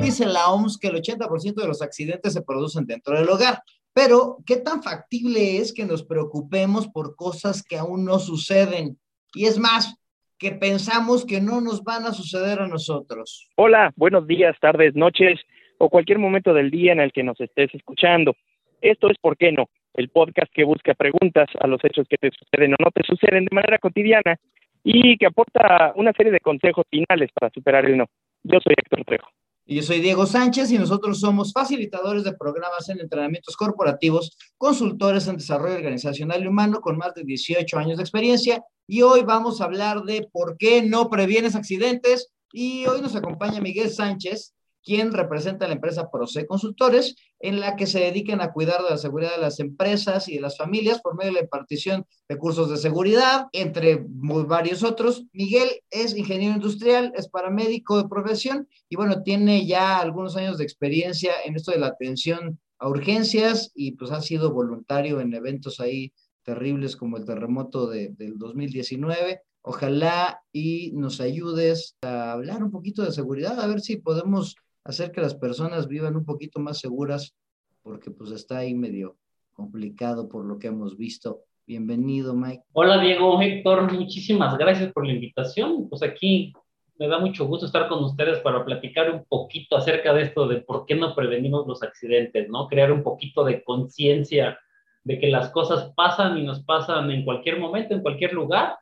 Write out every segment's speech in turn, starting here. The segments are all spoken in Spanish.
dice la OMS que el 80% de los accidentes se producen dentro del hogar. Pero, ¿qué tan factible es que nos preocupemos por cosas que aún no suceden? Y es más, que pensamos que no nos van a suceder a nosotros. Hola, buenos días, tardes, noches o cualquier momento del día en el que nos estés escuchando. Esto es ¿Por qué no? El podcast que busca preguntas a los hechos que te suceden o no te suceden de manera cotidiana y que aporta una serie de consejos finales para superar el no. Yo soy Héctor Trejo. Yo soy Diego Sánchez y nosotros somos facilitadores de programas en entrenamientos corporativos, consultores en desarrollo organizacional y humano con más de 18 años de experiencia. Y hoy vamos a hablar de por qué no previenes accidentes. Y hoy nos acompaña Miguel Sánchez, quien representa la empresa Proce Consultores, en la que se dedican a cuidar de la seguridad de las empresas y de las familias por medio de la impartición de cursos de seguridad, entre varios otros. Miguel es ingeniero industrial, es paramédico de profesión y bueno, tiene ya algunos años de experiencia en esto de la atención a urgencias y pues ha sido voluntario en eventos ahí terribles como el terremoto de, del 2019. Ojalá y nos ayudes a hablar un poquito de seguridad, a ver si podemos hacer que las personas vivan un poquito más seguras, porque pues está ahí medio complicado por lo que hemos visto. Bienvenido, Mike. Hola, Diego, Héctor, muchísimas gracias por la invitación. Pues aquí me da mucho gusto estar con ustedes para platicar un poquito acerca de esto de por qué no prevenimos los accidentes, ¿no? Crear un poquito de conciencia de que las cosas pasan y nos pasan en cualquier momento, en cualquier lugar,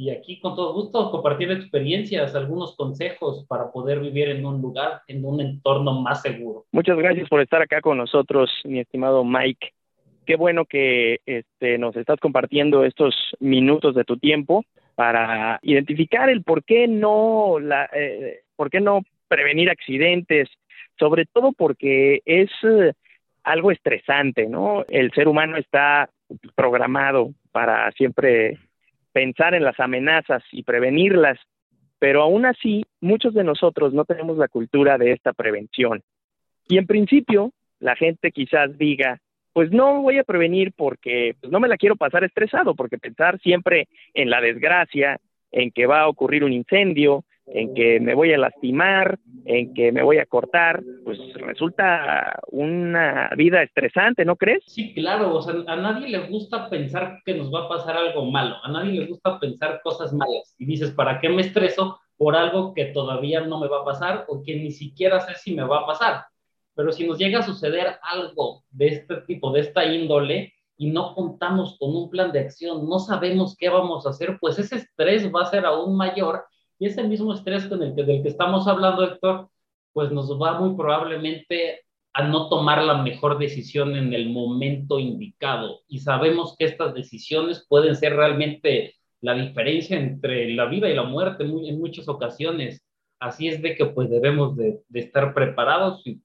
y aquí con todo gusto compartir experiencias, algunos consejos para poder vivir en un lugar, en un entorno más seguro. Muchas gracias por estar acá con nosotros, mi estimado Mike. Qué bueno que este, nos estás compartiendo estos minutos de tu tiempo para identificar el por qué no, la, eh, por qué no prevenir accidentes, sobre todo porque es eh, algo estresante, ¿no? El ser humano está programado para siempre pensar en las amenazas y prevenirlas, pero aún así muchos de nosotros no tenemos la cultura de esta prevención. Y en principio, la gente quizás diga, pues no voy a prevenir porque pues no me la quiero pasar estresado, porque pensar siempre en la desgracia, en que va a ocurrir un incendio, en que me voy a lastimar, en que me voy a cortar, pues resulta una vida estresante, ¿no crees? Sí, claro, o sea, a nadie le gusta pensar que nos va a pasar algo malo, a nadie le gusta pensar cosas malas. Y dices, ¿para qué me estreso por algo que todavía no me va a pasar o que ni siquiera sé si me va a pasar? Pero si nos llega a suceder algo de este tipo, de esta índole, y no contamos con un plan de acción, no sabemos qué vamos a hacer, pues ese estrés va a ser aún mayor y ese mismo estrés con el que, del que estamos hablando, Héctor, pues nos va muy probablemente a no tomar la mejor decisión en el momento indicado. Y sabemos que estas decisiones pueden ser realmente la diferencia entre la vida y la muerte en muchas ocasiones. Así es de que pues debemos de, de estar preparados y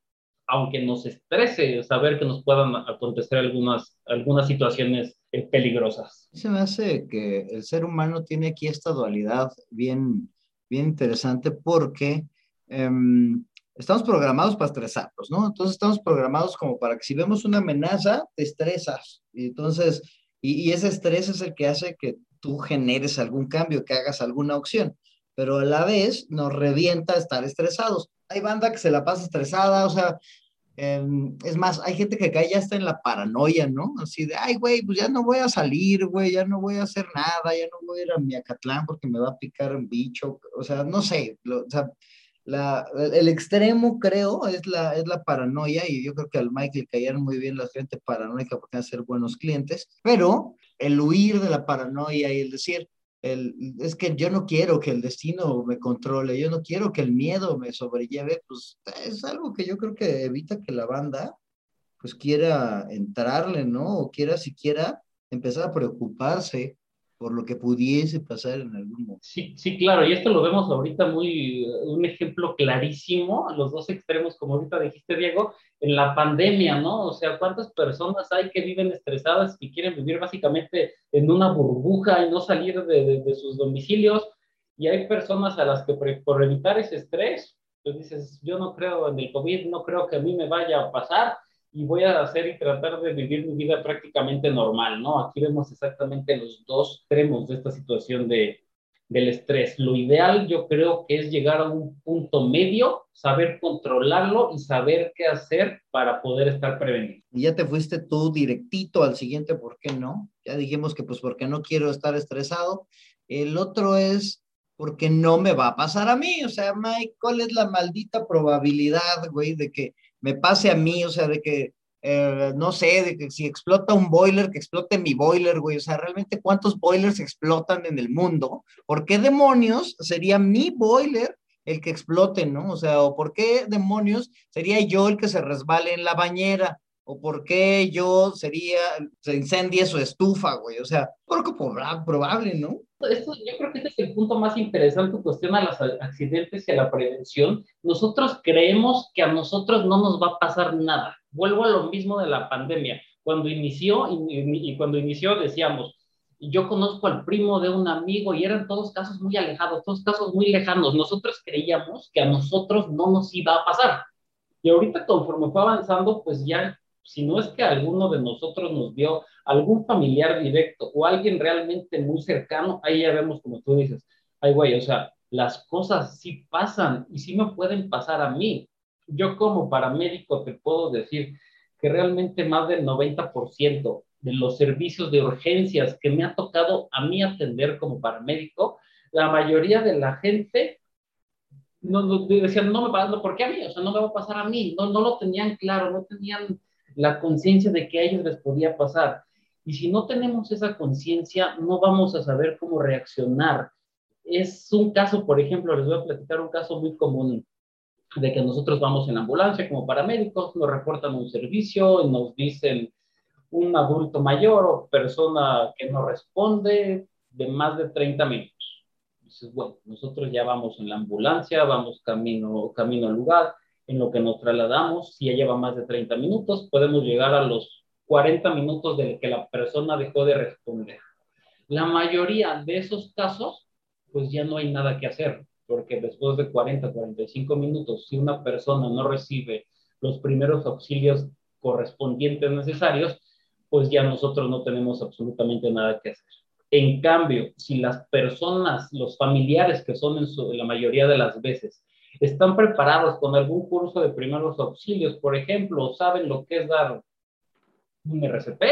aunque nos estrese saber que nos puedan acontecer algunas, algunas situaciones eh, peligrosas. Se me hace que el ser humano tiene aquí esta dualidad bien, bien interesante porque em, estamos programados para estresarnos, ¿no? Entonces estamos programados como para que si vemos una amenaza, te estresas. Y entonces, y, ese estrés es el que hace que tú generes algún cambio, que hagas alguna opción, pero a la vez nos revienta estar estresados. Hay banda que se la pasa estresada, o sea, em, es más, hay gente que cae ya está en la paranoia, ¿no? Así de, ay, güey, pues ya no voy a salir, güey, ya no voy a hacer nada, ya no voy a ir a Miacatlán porque me va a picar un bicho, o sea, no sé, o sea, la, el extremo, creo, es la, es la paranoia y yo creo que al Mike le caían muy bien la gente paranoica porque van a ser buenos clientes, pero el huir de la paranoia y el decir, el, es que yo no quiero que el destino me controle, yo no quiero que el miedo me sobrelleve, pues es algo que yo creo que evita que la banda pues quiera entrarle, ¿no? O quiera siquiera empezar a preocuparse por lo que pudiese pasar en algún momento. Sí, sí, claro, y esto lo vemos ahorita muy, un ejemplo clarísimo, los dos extremos, como ahorita dijiste, Diego, en la pandemia, ¿no? O sea, ¿cuántas personas hay que viven estresadas y quieren vivir básicamente en una burbuja y no salir de, de, sus domicilios? Y hay personas a las que por evitar ese estrés, pues dices, yo no creo en el COVID, no creo que a mí me vaya a pasar, y voy a hacer y tratar de vivir mi vida prácticamente normal, ¿no? Aquí vemos exactamente los dos extremos de esta situación de, del estrés. Lo ideal yo creo que es llegar a un punto medio, saber controlarlo y saber qué hacer para poder estar prevenido. Y ya te fuiste tú directito al siguiente, ¿por qué no? Ya dijimos que pues porque no quiero estar estresado. El otro es porque no me va a pasar a mí. O sea, Mike, ¿cuál es la maldita probabilidad, güey, de que me pase a mí? O sea, de que eh, no sé, de que si explota un boiler, que explote mi boiler, güey. O sea, realmente cuántos boilers explotan en el mundo. ¿Por qué demonios sería mi boiler el que explote, no? O sea, ¿o por qué demonios sería yo el que se resbale en la bañera? ¿O por qué yo sería, se incendie su estufa, güey? O sea, poco probable, ¿no? Esto, yo creo que este es el punto más interesante en cuestión a los accidentes y a la prevención. Nosotros creemos que a nosotros no nos va a pasar nada. Vuelvo a lo mismo de la pandemia. Cuando inició, y, y cuando inició decíamos, yo conozco al primo de un amigo y eran todos casos muy alejados, todos casos muy lejanos. Nosotros creíamos que a nosotros no nos iba a pasar. Y ahorita conforme fue avanzando, pues ya si no es que alguno de nosotros nos vio algún familiar directo o alguien realmente muy cercano, ahí ya vemos como tú dices, ay güey, o sea, las cosas sí pasan y sí me pueden pasar a mí. Yo como paramédico te puedo decir que realmente más del 90% de los servicios de urgencias que me ha tocado a mí atender como paramédico, la mayoría de la gente no, no decían, no me pasa, ¿por qué a mí? O sea, no me va a pasar a mí, no, no lo tenían claro, no tenían la conciencia de que a ellos les podía pasar. Y si no tenemos esa conciencia, no vamos a saber cómo reaccionar. Es un caso, por ejemplo, les voy a platicar un caso muy común de que nosotros vamos en ambulancia como paramédicos, nos reportan un servicio, nos dicen un adulto mayor o persona que no responde de más de 30 minutos. Dices, bueno, nosotros ya vamos en la ambulancia, vamos camino, camino al lugar, en lo que nos trasladamos, si ya lleva más de 30 minutos, podemos llegar a los 40 minutos de que la persona dejó de responder. La mayoría de esos casos, pues ya no hay nada que hacer, porque después de 40, 45 minutos, si una persona no recibe los primeros auxilios correspondientes necesarios, pues ya nosotros no tenemos absolutamente nada que hacer. En cambio, si las personas, los familiares que son en, la mayoría de las veces, están preparados con algún curso de primeros auxilios, por ejemplo, saben lo que es dar un RCP,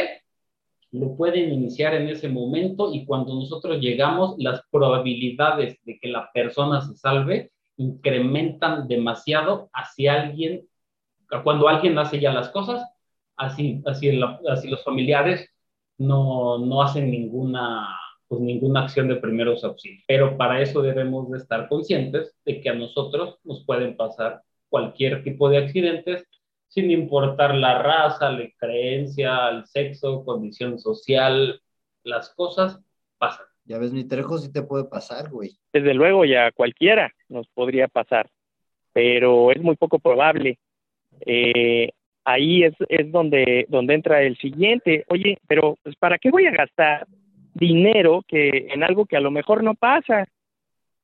lo pueden iniciar en ese momento y cuando nosotros llegamos, las probabilidades de que la persona se salve incrementan demasiado hacia alguien, cuando alguien hace ya las cosas, así, así, los familiares no, no hacen ninguna pues ninguna acción de primeros auxilios. Pero para eso debemos de estar conscientes de que a nosotros nos pueden pasar cualquier tipo de accidentes sin importar la raza, la creencia, el sexo, condición social, las cosas pasan. Ya ves, mi trejo sí te puede pasar, güey. Desde luego, ya cualquiera nos podría pasar, pero es muy poco probable. Eh, ahí es, es donde, donde entra el siguiente. Oye, pero pues, ¿para qué voy a gastar dinero que en algo que a lo mejor no pasa.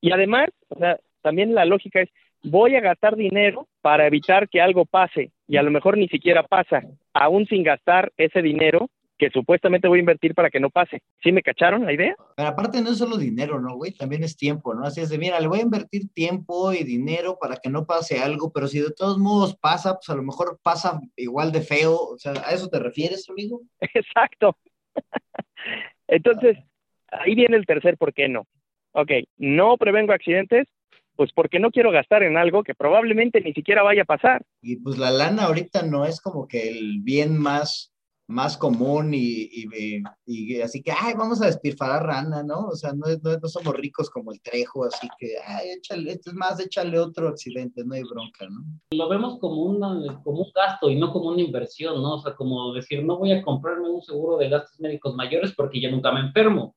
Y además, o sea, también la lógica es, voy a gastar dinero para evitar que algo pase y a lo mejor ni siquiera pasa, aún sin gastar ese dinero que supuestamente voy a invertir para que no pase. ¿Sí me cacharon la idea? Pero aparte no es solo dinero, ¿no, güey? También es tiempo, ¿no? Así es de, mira, le voy a invertir tiempo y dinero para que no pase algo, pero si de todos modos pasa, pues a lo mejor pasa igual de feo. O sea, ¿a eso te refieres, amigo? Exacto. Entonces, ahí viene el tercer por qué no. Ok, no prevengo accidentes, pues porque no quiero gastar en algo que probablemente ni siquiera vaya a pasar. Y pues la lana ahorita no es como que el bien más más común y, y, así que, ay, vamos a despilfarrar rana, ¿no? O sea, no, no, somos ricos como el Trejo, así que, ay, échale, es más, échale otro accidente, no hay bronca, ¿no? Lo vemos como, una, como un gasto y no como una inversión, ¿no? O sea, como decir, no voy a comprarme un seguro de gastos médicos mayores porque yo nunca me enfermo.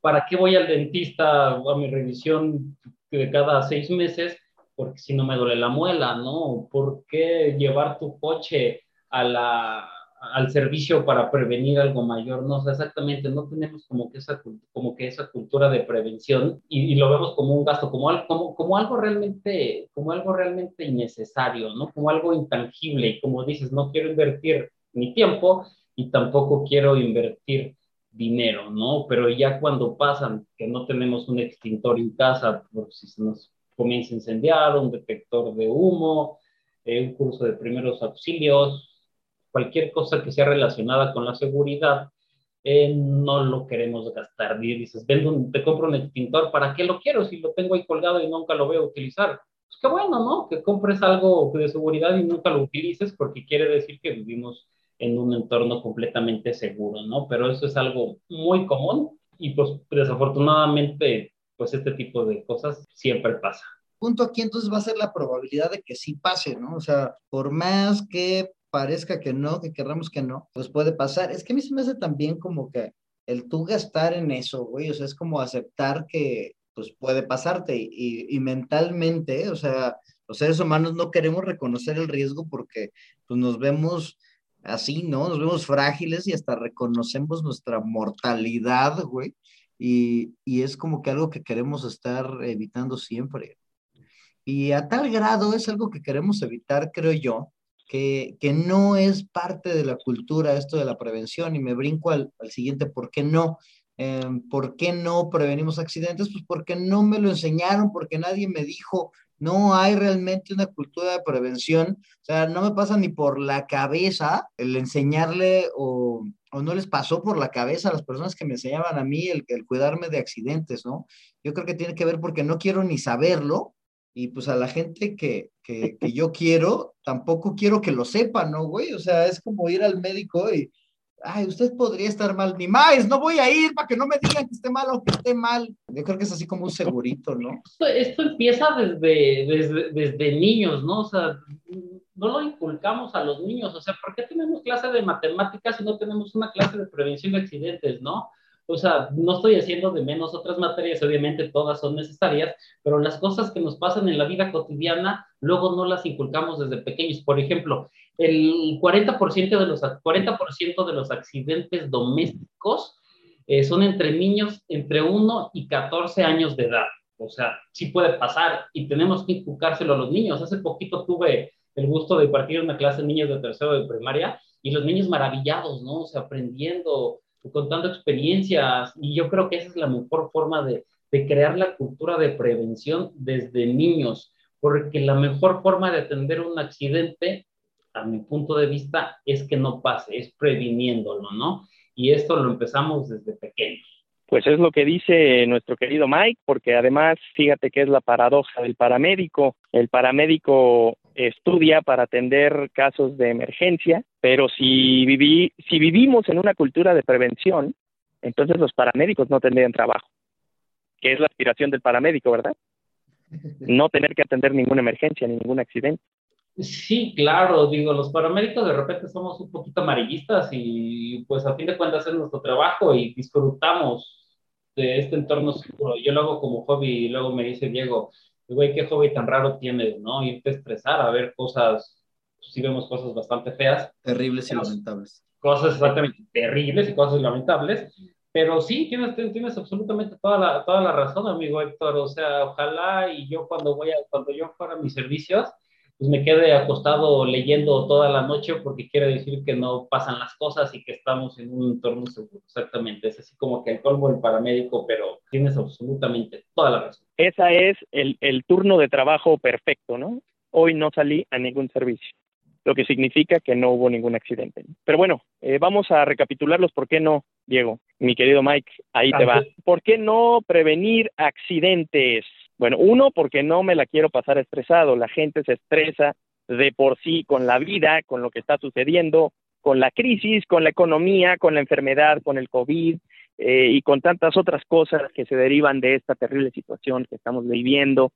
¿Para qué voy al dentista a mi revisión de cada seis meses? Porque si no me duele la muela, ¿no? ¿Por qué llevar tu coche a la al servicio para prevenir algo mayor, no, o sea, exactamente, no tenemos como que esa, como que esa cultura de prevención y, lo vemos como un gasto, como, como, como algo realmente, como algo realmente innecesario, ¿no? Como algo intangible y como dices, no quiero invertir mi tiempo y tampoco quiero invertir dinero, ¿no? Pero ya cuando pasan que no tenemos un extintor en casa por si se nos comienza a incendiar, un detector de humo, eh, un curso de primeros auxilios, cualquier cosa que sea relacionada con la seguridad, eh, no lo queremos gastar. Y dices, vendo te compro un extintor, ¿para qué lo quiero si lo tengo ahí colgado y nunca lo voy a utilizar? Pues qué bueno, ¿no? Que compres algo de seguridad y nunca lo utilices porque quiere decir que vivimos en un entorno completamente seguro, ¿no? Pero eso es algo muy común y pues desafortunadamente pues este tipo de cosas siempre pasa. Punto aquí entonces va a ser la probabilidad de que sí pase, ¿no? O sea, por más que parezca que no, que querramos que no, pues puede pasar. Es que a mí se me hace también como que el tú gastar en eso, güey, o sea, es como aceptar que pues puede pasarte y, y mentalmente, o sea, los seres humanos no queremos reconocer el riesgo porque pues nos vemos así, ¿no? Nos vemos frágiles y hasta reconocemos nuestra mortalidad, güey. Y, y, es como que algo que queremos estar evitando siempre. Y a tal grado es algo que queremos evitar, creo yo, que, no es parte de la cultura esto de la prevención. Y me brinco al, siguiente, ¿por qué no? Eh, ¿Por qué no prevenimos accidentes? Pues porque no me lo enseñaron, porque nadie me dijo, no hay realmente una cultura de prevención, o sea, no me pasa ni por la cabeza el enseñarle o, o no les pasó por la cabeza a las personas que me enseñaban a mí el cuidarme de accidentes, ¿no? Yo creo que tiene que ver porque no quiero ni saberlo y pues a la gente que, que, que yo quiero, tampoco quiero que lo sepa, ¿no, güey? O sea, es como ir al médico y ay, usted podría estar mal, ni más, no voy a ir para que no me digan que esté mal o que esté mal. Yo creo que es así como un segurito, ¿no? Esto, empieza desde, desde, desde, niños, ¿no? O sea, no lo inculcamos a los niños, o sea, ¿por qué tenemos clase de matemáticas si no tenemos una clase de prevención de accidentes, ¿no? O sea, no estoy haciendo de menos otras materias, obviamente todas son necesarias, pero las cosas que nos pasan en la vida cotidiana, luego no las inculcamos desde pequeños. Por ejemplo, el 40% de los, 40 de los accidentes domésticos eh, son entre niños entre 1 y 14 años de edad. O sea, sí puede pasar y tenemos que inculcárselo a los niños. Hace poquito tuve el gusto de partir una clase de niños de tercero de primaria y los niños maravillados, ¿no? O sea, aprendiendo, contando experiencias y yo creo que esa es la mejor forma de, de crear la cultura de prevención desde niños, porque la mejor forma de atender un accidente, a mi punto de vista, es que no pase, es previniéndolo, ¿no? Y esto lo empezamos desde pequeños. Pues es lo que dice nuestro querido Mike, porque además, fíjate que es la paradoja del paramédico. El paramédico estudia para atender casos de emergencia, pero si, viví, si vivimos en una cultura de prevención, entonces los paramédicos no tendrían trabajo, que es la aspiración del paramédico, ¿verdad? No tener que atender ninguna emergencia ni ningún accidente. Sí, claro, digo, los paramédicos de repente somos un poquito amarillistas y pues a fin de cuentas es nuestro trabajo y disfrutamos de este entorno seguro. Yo lo hago como hobby y luego me dice Diego, güey, qué hobby tan raro tienes, ¿no? Irte a estresar, a ver cosas, sí vemos cosas bastante feas. Terribles y lamentables. Cosas exactamente terribles y cosas lamentables. Pero sí, tienes, tienes absolutamente toda la, toda la razón, amigo Héctor. O sea, ojalá y yo cuando voy a, cuando yo fuera a mis servicios, pues me quede acostado leyendo toda la noche porque quiere decir que no pasan las cosas y que estamos en un entorno seguro. Exactamente, es así como que el colmo del paramédico, pero tienes absolutamente toda la razón. Esa es el, el turno de trabajo perfecto, ¿no? Hoy no salí a ningún servicio, lo que significa que no hubo ningún accidente. Pero bueno, eh, vamos a recapitular los por qué no, Diego. Mi querido Mike, ahí te va. ¿Por qué no prevenir accidentes? Bueno, uno, porque no me la quiero pasar estresado. La gente se estresa de por sí con la vida, con lo que está sucediendo, con la crisis, con la economía, con la enfermedad, con el COVID eh, y con tantas otras cosas que se derivan de esta terrible situación que estamos viviendo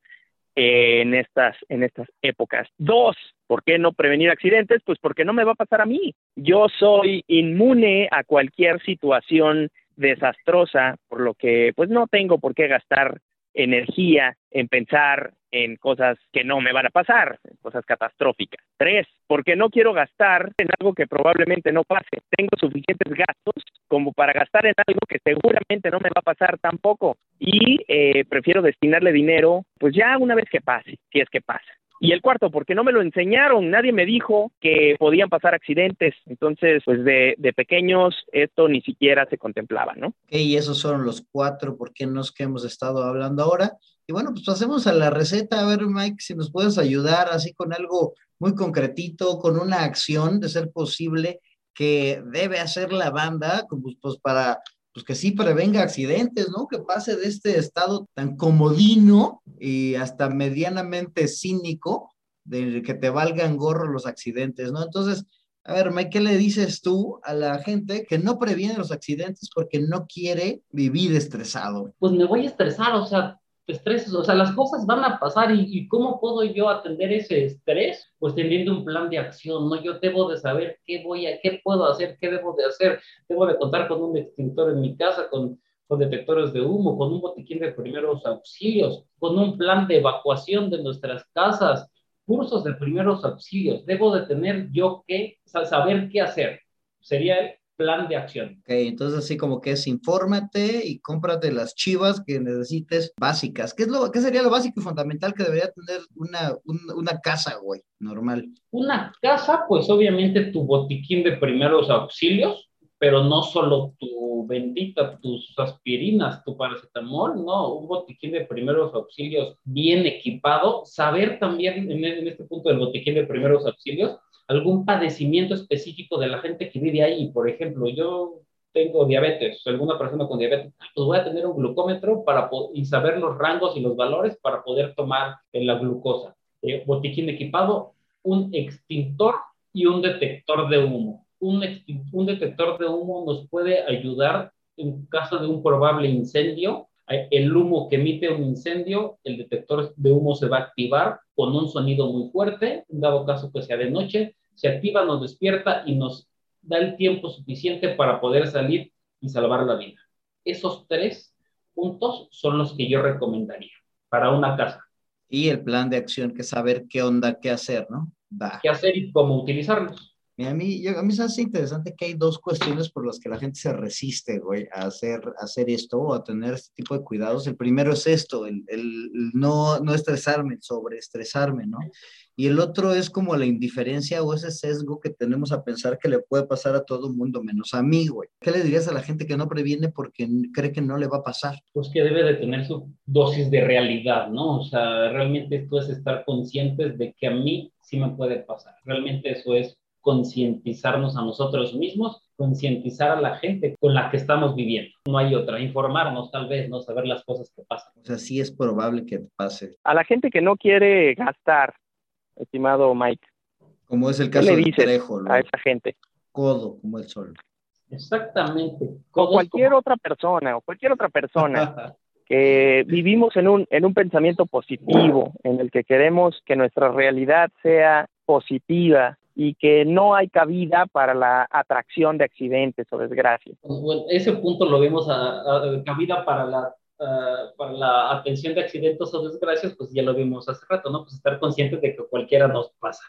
en estas en estas épocas. Dos, ¿por qué no prevenir accidentes? Pues porque no me va a pasar a mí. Yo soy inmune a cualquier situación desastrosa, por lo que pues no tengo por qué gastar energía en pensar en cosas que no me van a pasar, cosas catastróficas. Tres, porque no quiero gastar en algo que probablemente no pase. Tengo suficientes gastos como para gastar en algo que seguramente no me va a pasar tampoco. Y eh, prefiero destinarle dinero, pues ya una vez que pase, si es que pasa. Y el cuarto, porque no me lo enseñaron, nadie me dijo que podían pasar accidentes. Entonces, pues de, de pequeños esto ni siquiera se contemplaba, ¿no? Y esos son los cuatro por qué nos que hemos estado hablando ahora. Y bueno, pues pasemos a la receta. A ver, Mike, si nos puedes ayudar así con algo muy concretito, con una acción de ser posible que debe hacer la banda, pues, pues para pues que sí prevenga accidentes, ¿no? Que pase de este estado tan comodino y hasta medianamente cínico de que te valgan gorro los accidentes, ¿no? Entonces, a ver, Mike, ¿qué le dices tú a la gente que no previene los accidentes porque no quiere vivir estresado? Pues me voy a estresar, o sea, estrés, o sea, las cosas van a pasar y, cómo puedo yo atender ese estrés, pues teniendo un plan de acción, ¿no? Yo debo de saber qué voy a, qué puedo hacer, qué debo de hacer, debo de contar con un extintor en mi casa, con, con detectores de humo, con un botiquín de primeros auxilios, con un plan de evacuación de nuestras casas, cursos de primeros auxilios, debo de tener yo que saber qué hacer. Sería plan de acción. Ok, entonces así como que es infórmate y cómprate las chivas que necesites básicas. ¿Qué, es lo, qué sería lo básico y fundamental que debería tener una, una casa, güey, normal? Una casa, pues obviamente tu botiquín de primeros auxilios, pero no solo tu bendita, tus aspirinas, tu paracetamol, no, un botiquín de primeros auxilios bien equipado, saber también en, en este punto del botiquín de primeros auxilios, algún padecimiento específico de la gente que vive ahí. Por ejemplo, yo tengo diabetes, alguna persona con diabetes, pues voy a tener un glucómetro para y saber los rangos y los valores para poder tomar la glucosa. Eh, botiquín equipado, un extintor y un detector de humo. Un, un detector de humo nos puede ayudar en caso de un probable incendio el humo que emite un incendio, el detector de humo se va a activar con un sonido muy fuerte, dado caso que sea de noche, se activa, nos despierta y nos da el tiempo suficiente para poder salir y salvar la vida. Esos tres puntos son los que yo recomendaría para una casa. Y el plan de acción, que saber qué onda, qué hacer, ¿no? ¿Qué hacer y cómo utilizarlos? a mí, a mí se hace interesante que hay dos cuestiones por las que la gente se resiste, güey, a hacer, hacer esto o a tener este tipo de cuidados. El primero es esto, el, el no, no estresarme, sobreestresarme, ¿no? Y el otro es como la indiferencia o ese sesgo que tenemos a pensar que le puede pasar a todo el mundo, menos a mí, güey. ¿Qué le dirías a la gente que no previene porque cree que no le va a pasar? Pues que debe de tener su dosis de realidad, ¿no? O sea, realmente esto es estar conscientes de que a mí sí me puede pasar. Realmente eso es concientizarnos a nosotros mismos, concientizar a la gente con la que estamos viviendo. No hay otra, informarnos tal vez, no saber las cosas que pasan. O sea, sí es probable que pase. A la gente que no quiere gastar, estimado Mike. Como es el caso de Trejo, a esa gente? Codo, como el sol. Exactamente. O cualquier otra persona, o cualquier otra persona. que vivimos en un, en un pensamiento positivo, en el que queremos que nuestra realidad sea positiva, y que no hay cabida para la atracción de accidentes o desgracias. Pues, bueno, ese punto lo vemos a, cabida para la, para la atención de accidentes o desgracias, pues ya lo vimos hace rato, ¿no? Pues estar conscientes de que cualquiera nos pasa.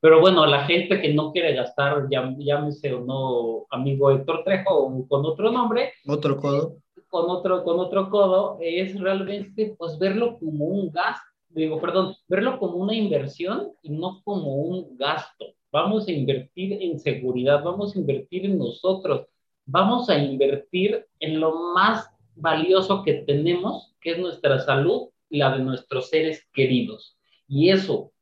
Pero bueno, la gente que no quiere gastar, llámese o no amigo Héctor Trejo o con otro nombre. Otro codo. Con otro, con otro codo, es realmente pues verlo como un gasto, digo, perdón, verlo como una inversión y no como un gasto vamos a invertir en seguridad, vamos a invertir en nosotros, vamos a invertir en lo más valioso que tenemos, que es nuestra salud la de nuestros seres queridos. Y eso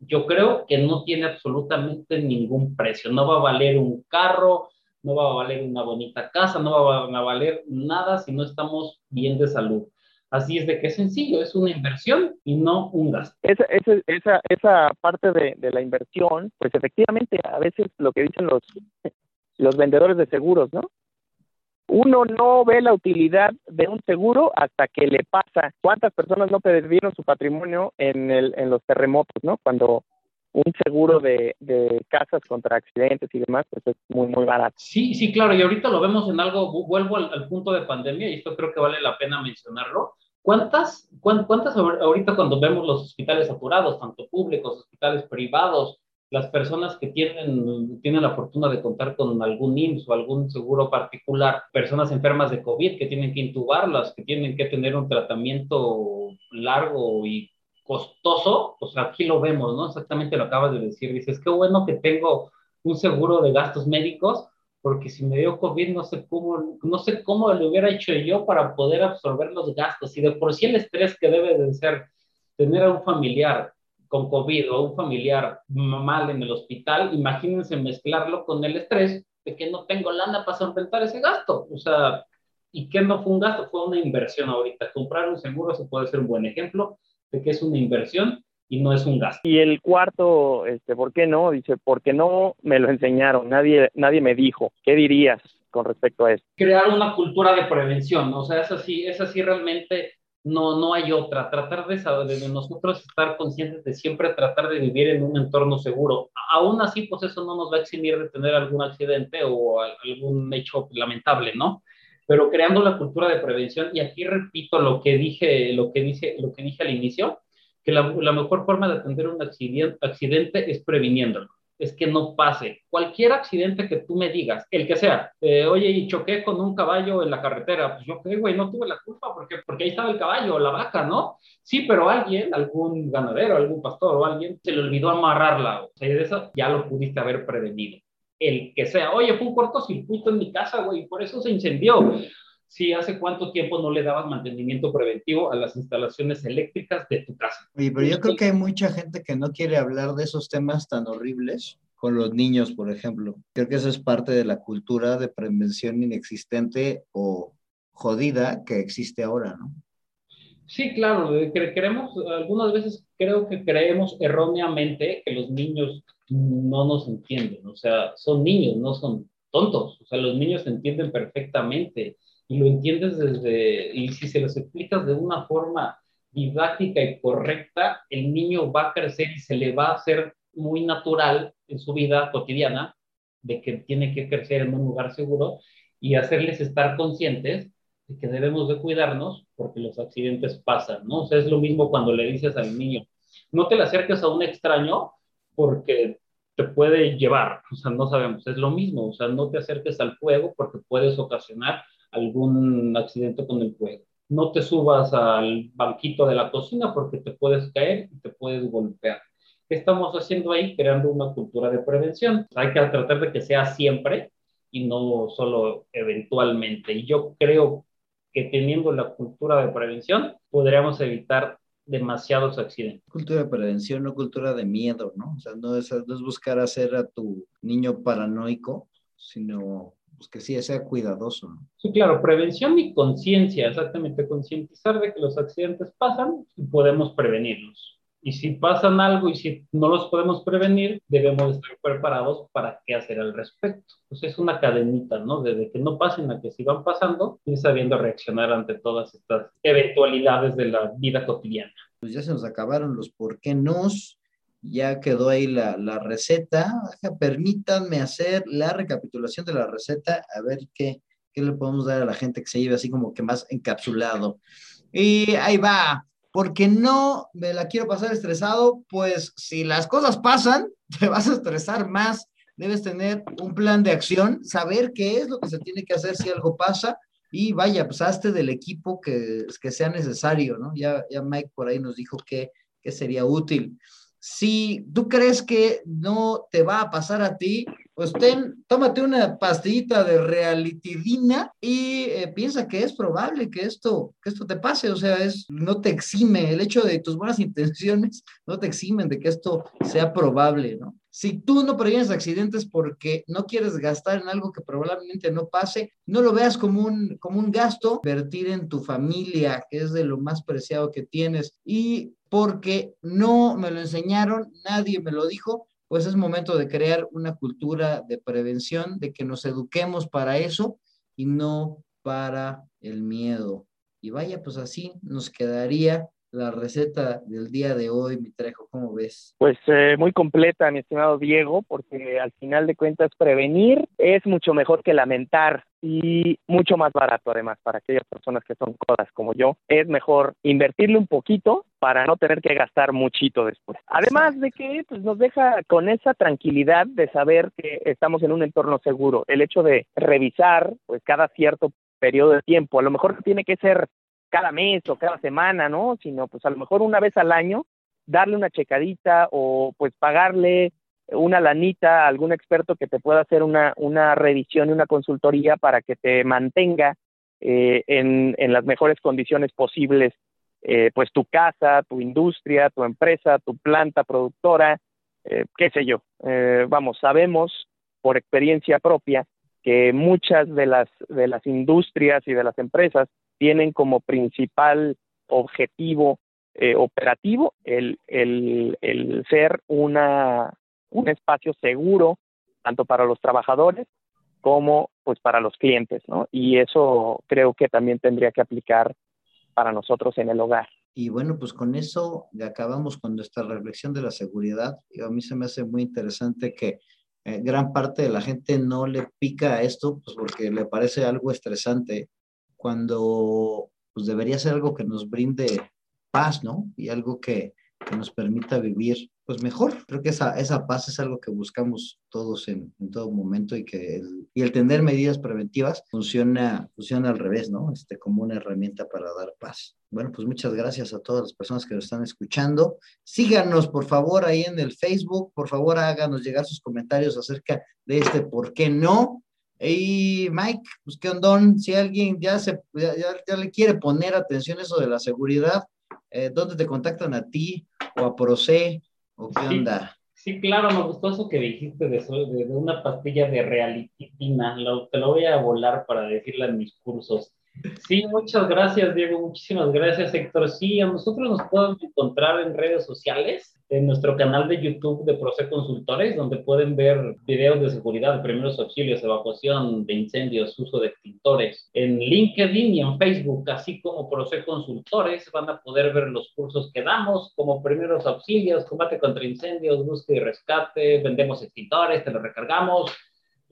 yo creo que no tiene absolutamente ningún precio. No va a valer un carro, no va a valer una bonita casa, no va a valer nada si no estamos bien de salud. Así es de que sencillo, es una inversión y no un gasto. Esa, esa, esa, parte de, de, la inversión, pues efectivamente a veces lo que dicen los, los vendedores de seguros, ¿no? Uno no ve la utilidad de un seguro hasta que le pasa. ¿Cuántas personas no perdieron su patrimonio en, los terremotos, ¿no? Cuando un seguro de, casas contra accidentes y demás, pues es muy, muy barato. Sí, sí, claro, y ahorita lo vemos en algo, vuelvo al, al punto de pandemia, y esto creo que vale la pena mencionarlo. ¿Cuántas, cuántas ahorita cuando vemos los hospitales saturados, tanto públicos, hospitales privados, las personas que tienen, tienen la fortuna de contar con algún IMSS o algún seguro particular, personas enfermas de COVID que tienen que intubarlas, que tienen que tener un tratamiento largo y costoso, pues aquí lo vemos, ¿no? Exactamente lo acabas de decir. Dices, qué bueno que tengo un seguro de gastos médicos, porque si me dio COVID no sé cómo, no sé cómo lo hubiera hecho yo para poder absorber los gastos. Y de por sí el estrés que debe de ser tener a un familiar con COVID o un familiar mal en el hospital, imagínense mezclarlo con el estrés de que no tengo lana para solventar ese gasto. O sea, ¿y qué no fue un gasto? Fue una inversión ahorita. Comprar un seguro se puede ser un buen ejemplo de que es una inversión y no es un gasto. Y el cuarto, este, ¿por qué no? Dice, porque no me lo enseñaron, nadie, nadie me dijo. ¿Qué dirías con respecto a eso? Crear una cultura de prevención, o sea, es así, es así realmente, no, no hay otra. Tratar de, de nosotros estar conscientes de siempre tratar de vivir en un entorno seguro. Aún así, pues eso no nos va a eximir de tener algún accidente o algún hecho lamentable, ¿no? Pero creando la cultura de prevención, y aquí repito lo que dije, lo que dice, lo que dije al inicio, que la, mejor forma de atender un accidente, es previniéndolo, es que no pase. Cualquier accidente que tú me digas, el que sea, eh, oye, y choqué con un caballo en la carretera, pues yo güey, no tuve la culpa porque, porque ahí estaba el caballo o la vaca, ¿no? Sí, pero alguien, algún ganadero, algún pastor o alguien, se le olvidó amarrarla, o sea, de eso ya lo pudiste haber prevenido. El que sea, oye, fue un cortocircuito en mi casa, güey, por eso se incendió si hace cuánto tiempo no le dabas mantenimiento preventivo a las instalaciones eléctricas de tu casa. Oye, pero yo creo que hay mucha gente que no quiere hablar de esos temas tan horribles con los niños, por ejemplo. Creo que eso es parte de la cultura de prevención inexistente o jodida que existe ahora, ¿no? Sí, claro, queremos, algunas veces creo que creemos erróneamente que los niños no nos entienden, o sea, son niños, no son tontos, o sea, los niños entienden perfectamente y lo entiendes desde, y si se los explicas de una forma didáctica y correcta, el niño va a crecer y se le va a hacer muy natural en su vida cotidiana de que tiene que crecer en un lugar seguro y hacerles estar conscientes de que debemos de cuidarnos porque los accidentes pasan, ¿no? O sea, es lo mismo cuando le dices al niño, no te le acerques a un extraño porque te puede llevar, o sea, no sabemos, es lo mismo, o sea, no te acerques al fuego porque puedes ocasionar algún accidente con el fuego. No te subas al banquito de la cocina porque te puedes caer y te puedes golpear. ¿Qué estamos haciendo ahí? Creando una cultura de prevención. Hay que tratar de que sea siempre y no solo eventualmente. Y yo creo que teniendo la cultura de prevención podríamos evitar demasiados accidentes. Cultura de prevención, no cultura de miedo, ¿no? O sea, no es, no es buscar hacer a tu niño paranoico, sino pues que sí sea cuidadoso. ¿no? Sí, claro, prevención y conciencia, exactamente, concientizar de que los accidentes pasan y podemos prevenirlos. Y si pasan algo y si no los podemos prevenir, debemos estar preparados para qué hacer al respecto. Pues es una cadenita, ¿no? Desde que no pasen a que sigan pasando y sabiendo reaccionar ante todas estas eventualidades de la vida cotidiana. Pues ya se nos acabaron los por qué nos, ya quedó ahí la, receta. Permítanme hacer la recapitulación de la receta, a ver qué, qué le podemos dar a la gente que se lleve así como que más encapsulado. Y ahí va, porque no me la quiero pasar estresado, pues si las cosas pasan, te vas a estresar más. Debes tener un plan de acción, saber qué es lo que se tiene que hacer si algo pasa y vaya, pues hazte del equipo que, que sea necesario, ¿no? Ya, ya Mike por ahí nos dijo que, que sería útil. Si tú crees que no te va a pasar a ti, pues ten, tómate una pastillita de realitidina y eh, piensa que es probable que esto, que esto te pase. O sea, es, no te exime, el hecho de tus buenas intenciones no te eximen de que esto sea probable, ¿no? Si tú no previenes accidentes porque no quieres gastar en algo que probablemente no pase, no lo veas como un, como un gasto, invertir en tu familia, que es de lo más preciado que tienes. Y porque no me lo enseñaron, nadie me lo dijo, pues es momento de crear una cultura de prevención, de que nos eduquemos para eso y no para el miedo. Y vaya, pues así nos quedaría la receta del día de hoy, mi Trejo, ¿cómo ves? Pues eh, muy completa, mi estimado Diego, porque al final de cuentas prevenir es mucho mejor que lamentar y mucho más barato además para aquellas personas que son codas como yo. Es mejor invertirle un poquito para no tener que gastar muchito después. Además de que pues, nos deja con esa tranquilidad de saber que estamos en un entorno seguro. El hecho de revisar pues cada cierto periodo de tiempo, a lo mejor tiene que ser cada mes o cada semana, ¿no? Sino pues a lo mejor una vez al año darle una checadita o pues pagarle una lanita algún experto que te pueda hacer una, una revisión y una consultoría para que te mantenga eh, en, en, las mejores condiciones posibles, eh, pues tu casa, tu industria, tu empresa, tu planta productora, eh, qué sé yo. vamos, sabemos por experiencia propia que muchas de las, de las industrias y de las empresas tienen como principal objetivo operativo el, el, el ser una, un espacio seguro tanto para los trabajadores como pues para los clientes, ¿no? Y eso creo que también tendría que aplicar para nosotros en el hogar. Y bueno, pues con eso acabamos con nuestra reflexión de la seguridad. Y a mí se me hace muy interesante que eh, gran parte de la gente no le pica a esto, pues porque le parece algo estresante, cuando pues debería ser algo que nos brinde paz, ¿no? Y algo que, que nos permita vivir pues mejor. Creo que esa, esa paz es algo que buscamos todos en, en todo momento y que el, y el tener medidas preventivas funciona, funciona al revés, ¿no? Este, como una herramienta para dar paz. Bueno, pues muchas gracias a todas las personas que nos están escuchando. Síganos, por favor, ahí en el Facebook. Por favor, háganos llegar sus comentarios acerca de este por qué no. Y Mike, pues qué ondón, si alguien ya, se, ya, ya le quiere poner atención a eso de la seguridad, eh, ¿dónde te contactan a ti o a Proce o qué onda? Sí, claro, me gustó eso que dijiste de, de, de una pastilla de realitina. Lo, te lo voy a volar para decirle en mis cursos. Sí, muchas gracias, Diego. Muchísimas gracias, Héctor. Sí, a nosotros nos pueden encontrar en redes sociales, en nuestro canal de YouTube de Proce Consultores, donde pueden ver videos de seguridad, primeros auxilios, evacuación de incendios, uso de extintores. En LinkedIn y en Facebook, así como Proce Consultores, van a poder ver los cursos que damos, como primeros auxilios, combate contra incendios, búsqueda y rescate, vendemos extintores, te los recargamos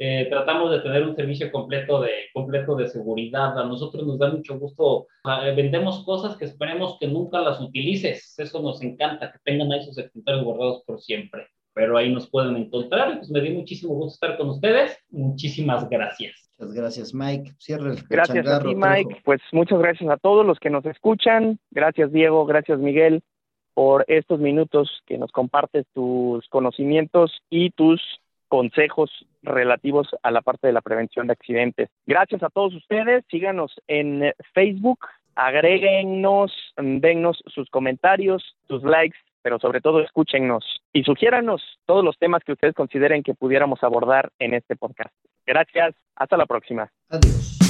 eh, tratamos de tener un servicio completo de, completo de seguridad. A nosotros nos da mucho gusto. Eh, vendemos cosas que esperemos que nunca las utilices. Eso nos encanta, que tengan ahí sus extintores guardados por siempre. Pero ahí nos pueden encontrar. Pues me dio muchísimo gusto estar con ustedes. Muchísimas gracias. Muchas gracias, Mike. Cierre el Gracias a ti, Mike. Pues muchas gracias a todos los que nos escuchan. Gracias, Diego. Gracias, Miguel, por estos minutos que nos compartes tus conocimientos y tus consejos relativos a la parte de la prevención de accidentes. Gracias a todos ustedes, síganos en Facebook, agréguennos, dennos sus comentarios, sus likes, pero sobre todo escúchennos y sugiéranos todos los temas que ustedes consideren que pudiéramos abordar en este podcast. Gracias, hasta la próxima. Adiós.